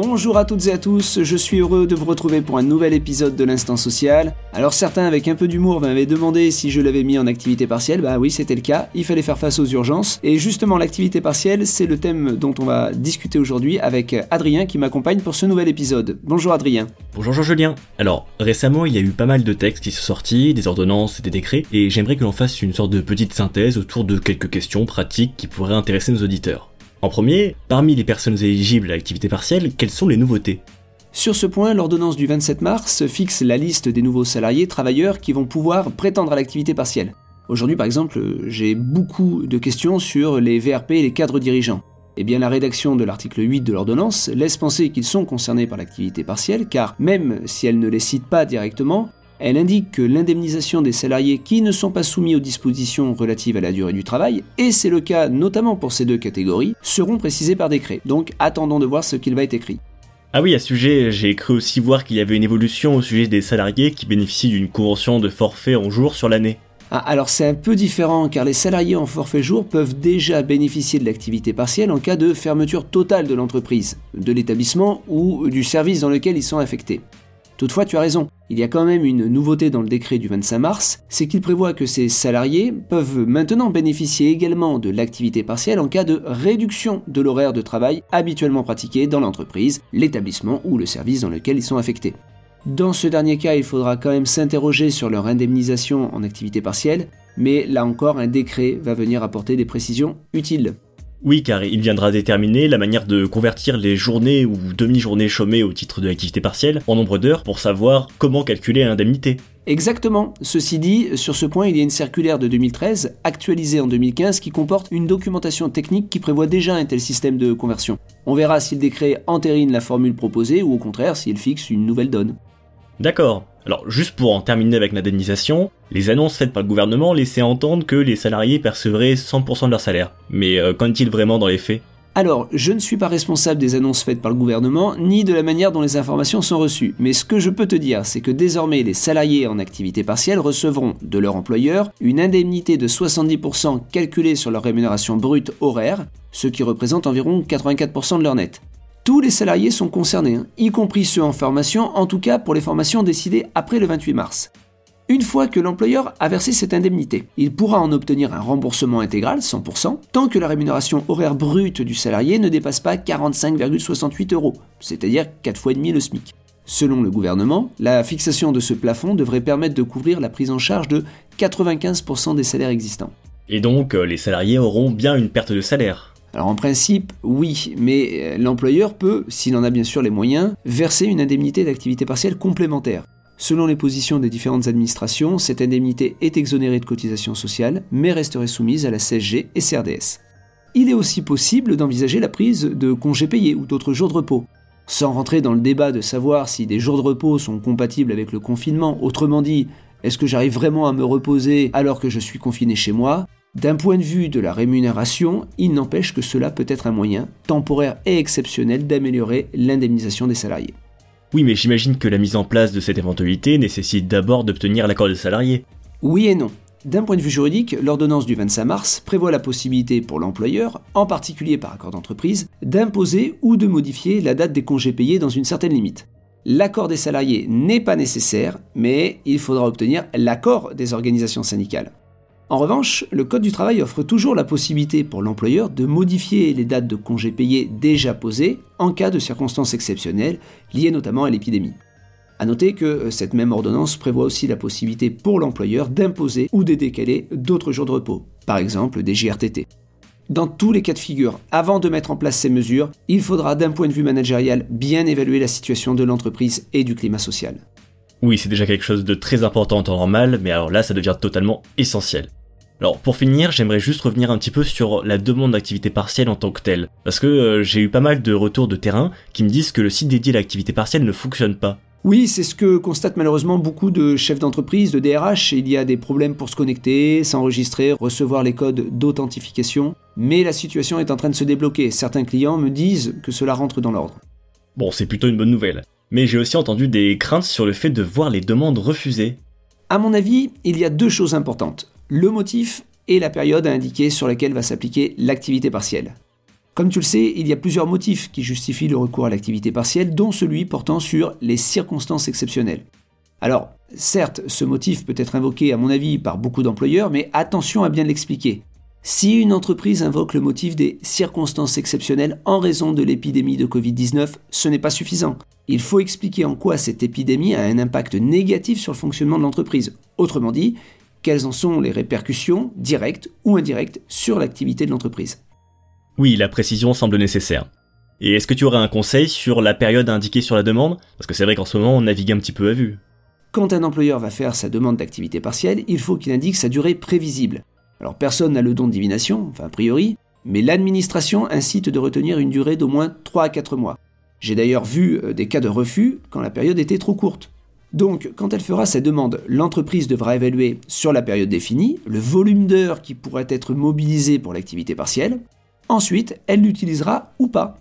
Bonjour à toutes et à tous, je suis heureux de vous retrouver pour un nouvel épisode de l'Instant Social. Alors certains avec un peu d'humour m'avaient demandé si je l'avais mis en activité partielle, bah oui c'était le cas, il fallait faire face aux urgences. Et justement l'activité partielle c'est le thème dont on va discuter aujourd'hui avec Adrien qui m'accompagne pour ce nouvel épisode. Bonjour Adrien. Bonjour Jean-Julien. Alors récemment il y a eu pas mal de textes qui sont sortis, des ordonnances des décrets, et j'aimerais que l'on fasse une sorte de petite synthèse autour de quelques questions pratiques qui pourraient intéresser nos auditeurs. En premier, parmi les personnes éligibles à l'activité partielle, quelles sont les nouveautés? Sur ce point, l'ordonnance du 27 mars fixe la liste des nouveaux salariés travailleurs qui vont pouvoir prétendre à l'activité partielle. Aujourd'hui, par exemple, j'ai beaucoup de questions sur les VRP et les cadres dirigeants. Eh bien, la rédaction de l'article 8 de l'ordonnance laisse penser qu'ils sont concernés par l'activité partielle, car même si elle ne les cite pas directement, elle indique que l'indemnisation des salariés qui ne sont pas soumis aux dispositions relatives à la durée du travail, et c'est le cas notamment pour ces deux catégories, seront précisées par décret. Donc attendons de voir ce qu'il va être écrit. Ah oui, à ce sujet, j'ai cru aussi voir qu'il y avait une évolution au sujet des salariés qui bénéficient d'une convention de forfait en jour sur l'année. Ah, alors c'est un peu différent car les salariés en forfait jour peuvent déjà bénéficier de l'activité partielle en cas de fermeture totale de l'entreprise, de l'établissement ou du service dans lequel ils sont affectés. Toutefois, tu as raison, il y a quand même une nouveauté dans le décret du 25 mars, c'est qu'il prévoit que ces salariés peuvent maintenant bénéficier également de l'activité partielle en cas de réduction de l'horaire de travail habituellement pratiqué dans l'entreprise, l'établissement ou le service dans lequel ils sont affectés. Dans ce dernier cas, il faudra quand même s'interroger sur leur indemnisation en activité partielle, mais là encore, un décret va venir apporter des précisions utiles. Oui, car il viendra déterminer la manière de convertir les journées ou demi-journées chômées au titre de l'activité partielle en nombre d'heures pour savoir comment calculer l'indemnité. Exactement. Ceci dit, sur ce point, il y a une circulaire de 2013, actualisée en 2015, qui comporte une documentation technique qui prévoit déjà un tel système de conversion. On verra si le décret entérine la formule proposée ou au contraire s'il fixe une nouvelle donne. D'accord. Alors juste pour en terminer avec l'indemnisation, les annonces faites par le gouvernement laissaient entendre que les salariés percevraient 100% de leur salaire. Mais euh, qu'en est-il vraiment dans les faits? Alors, je ne suis pas responsable des annonces faites par le gouvernement, ni de la manière dont les informations sont reçues. Mais ce que je peux te dire, c'est que désormais les salariés en activité partielle recevront de leur employeur une indemnité de 70% calculée sur leur rémunération brute horaire, ce qui représente environ 84% de leur net. Tous les salariés sont concernés, hein, y compris ceux en formation, en tout cas pour les formations décidées après le 28 mars. Une fois que l'employeur a versé cette indemnité, il pourra en obtenir un remboursement intégral, 100%, tant que la rémunération horaire brute du salarié ne dépasse pas 45,68 euros, c'est-à-dire 4 fois et demi le SMIC. Selon le gouvernement, la fixation de ce plafond devrait permettre de couvrir la prise en charge de 95% des salaires existants. Et donc, euh, les salariés auront bien une perte de salaire alors en principe, oui, mais euh, l'employeur peut, s'il en a bien sûr les moyens, verser une indemnité d'activité partielle complémentaire. Selon les positions des différentes administrations, cette indemnité est exonérée de cotisations sociales, mais resterait soumise à la CSG et CRDS. Il est aussi possible d'envisager la prise de congés payés ou d'autres jours de repos. Sans rentrer dans le débat de savoir si des jours de repos sont compatibles avec le confinement, autrement dit, est-ce que j'arrive vraiment à me reposer alors que je suis confiné chez moi d'un point de vue de la rémunération, il n'empêche que cela peut être un moyen, temporaire et exceptionnel, d'améliorer l'indemnisation des salariés. Oui, mais j'imagine que la mise en place de cette éventualité nécessite d'abord d'obtenir l'accord des salariés. Oui et non. D'un point de vue juridique, l'ordonnance du 25 mars prévoit la possibilité pour l'employeur, en particulier par accord d'entreprise, d'imposer ou de modifier la date des congés payés dans une certaine limite. L'accord des salariés n'est pas nécessaire, mais il faudra obtenir l'accord des organisations syndicales. En revanche, le Code du travail offre toujours la possibilité pour l'employeur de modifier les dates de congés payés déjà posées en cas de circonstances exceptionnelles liées notamment à l'épidémie. A noter que euh, cette même ordonnance prévoit aussi la possibilité pour l'employeur d'imposer ou de décaler d'autres jours de repos, par exemple des JRTT. Dans tous les cas de figure, avant de mettre en place ces mesures, il faudra d'un point de vue managérial bien évaluer la situation de l'entreprise et du climat social. Oui, c'est déjà quelque chose de très important en temps normal, mais alors là, ça devient totalement essentiel. Alors pour finir, j'aimerais juste revenir un petit peu sur la demande d'activité partielle en tant que telle, parce que euh, j'ai eu pas mal de retours de terrain qui me disent que le site dédié à l'activité partielle ne fonctionne pas. Oui, c'est ce que constatent malheureusement beaucoup de chefs d'entreprise, de DRH. Il y a des problèmes pour se connecter, s'enregistrer, recevoir les codes d'authentification. Mais la situation est en train de se débloquer. Certains clients me disent que cela rentre dans l'ordre. Bon, c'est plutôt une bonne nouvelle. Mais j'ai aussi entendu des craintes sur le fait de voir les demandes refusées. À mon avis, il y a deux choses importantes le motif et la période à indiquer sur laquelle va s'appliquer l'activité partielle. Comme tu le sais, il y a plusieurs motifs qui justifient le recours à l'activité partielle, dont celui portant sur les circonstances exceptionnelles. Alors, certes, ce motif peut être invoqué à mon avis par beaucoup d'employeurs, mais attention à bien l'expliquer. Si une entreprise invoque le motif des circonstances exceptionnelles en raison de l'épidémie de Covid-19, ce n'est pas suffisant. Il faut expliquer en quoi cette épidémie a un impact négatif sur le fonctionnement de l'entreprise. Autrement dit, quelles en sont les répercussions, directes ou indirectes, sur l'activité de l'entreprise. Oui, la précision semble nécessaire. Et est-ce que tu aurais un conseil sur la période indiquée sur la demande? Parce que c'est vrai qu'en ce moment, on navigue un petit peu à vue. Quand un employeur va faire sa demande d'activité partielle, il faut qu'il indique sa durée prévisible. Alors personne n'a le don de divination, enfin a priori, mais l'administration incite de retenir une durée d'au moins 3 à 4 mois. J'ai d'ailleurs vu euh, des cas de refus quand la période était trop courte. Donc, quand elle fera sa demande, l'entreprise devra évaluer sur la période définie le volume d'heures qui pourrait être mobilisé pour l'activité partielle. Ensuite, elle l'utilisera ou pas.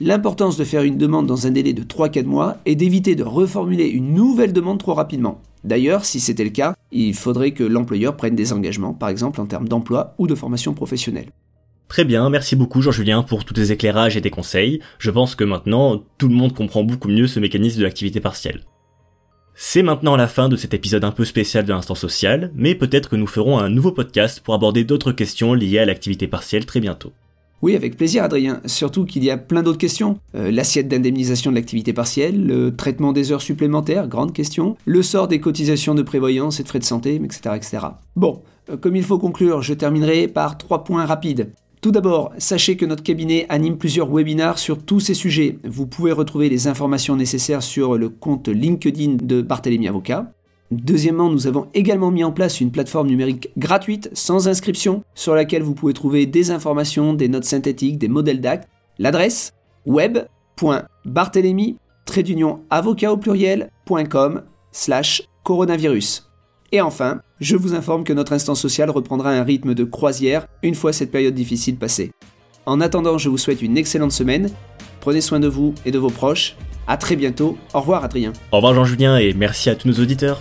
L'importance de faire une demande dans un délai de 3-4 mois est d'éviter de reformuler une nouvelle demande trop rapidement. D'ailleurs, si c'était le cas, il faudrait que l'employeur prenne des engagements, par exemple en termes d'emploi ou de formation professionnelle. Très bien, merci beaucoup Jean-Julien pour tous tes éclairages et tes conseils. Je pense que maintenant, tout le monde comprend beaucoup mieux ce mécanisme de l'activité partielle. C'est maintenant la fin de cet épisode un peu spécial de l'instant social, mais peut-être que nous ferons un nouveau podcast pour aborder d'autres questions liées à l'activité partielle très bientôt. Oui, avec plaisir, Adrien. Surtout qu'il y a plein d'autres questions. Euh, l'assiette d'indemnisation de l'activité partielle, le traitement des heures supplémentaires, grande question, le sort des cotisations de prévoyance et de frais de santé, etc. etc. Bon, euh, comme il faut conclure, je terminerai par trois points rapides. Tout d'abord, sachez que notre cabinet anime plusieurs webinars sur tous ces sujets. Vous pouvez retrouver les informations nécessaires sur le compte LinkedIn de Barthélemy Avocat. Deuxièmement, nous avons également mis en place une plateforme numérique gratuite, sans inscription, sur laquelle vous pouvez trouver des informations, des notes synthétiques, des modèles d'actes. L'adresse web.barthélemy avocat au pluriel.com slash coronavirus. Et enfin, je vous informe que notre instant social reprendra un rythme de croisière une fois cette période difficile passée. En attendant, je vous souhaite une excellente semaine. Prenez soin de vous et de vos proches. À très bientôt. Au revoir Adrien. Au revoir Jean-Julien et merci à tous nos auditeurs.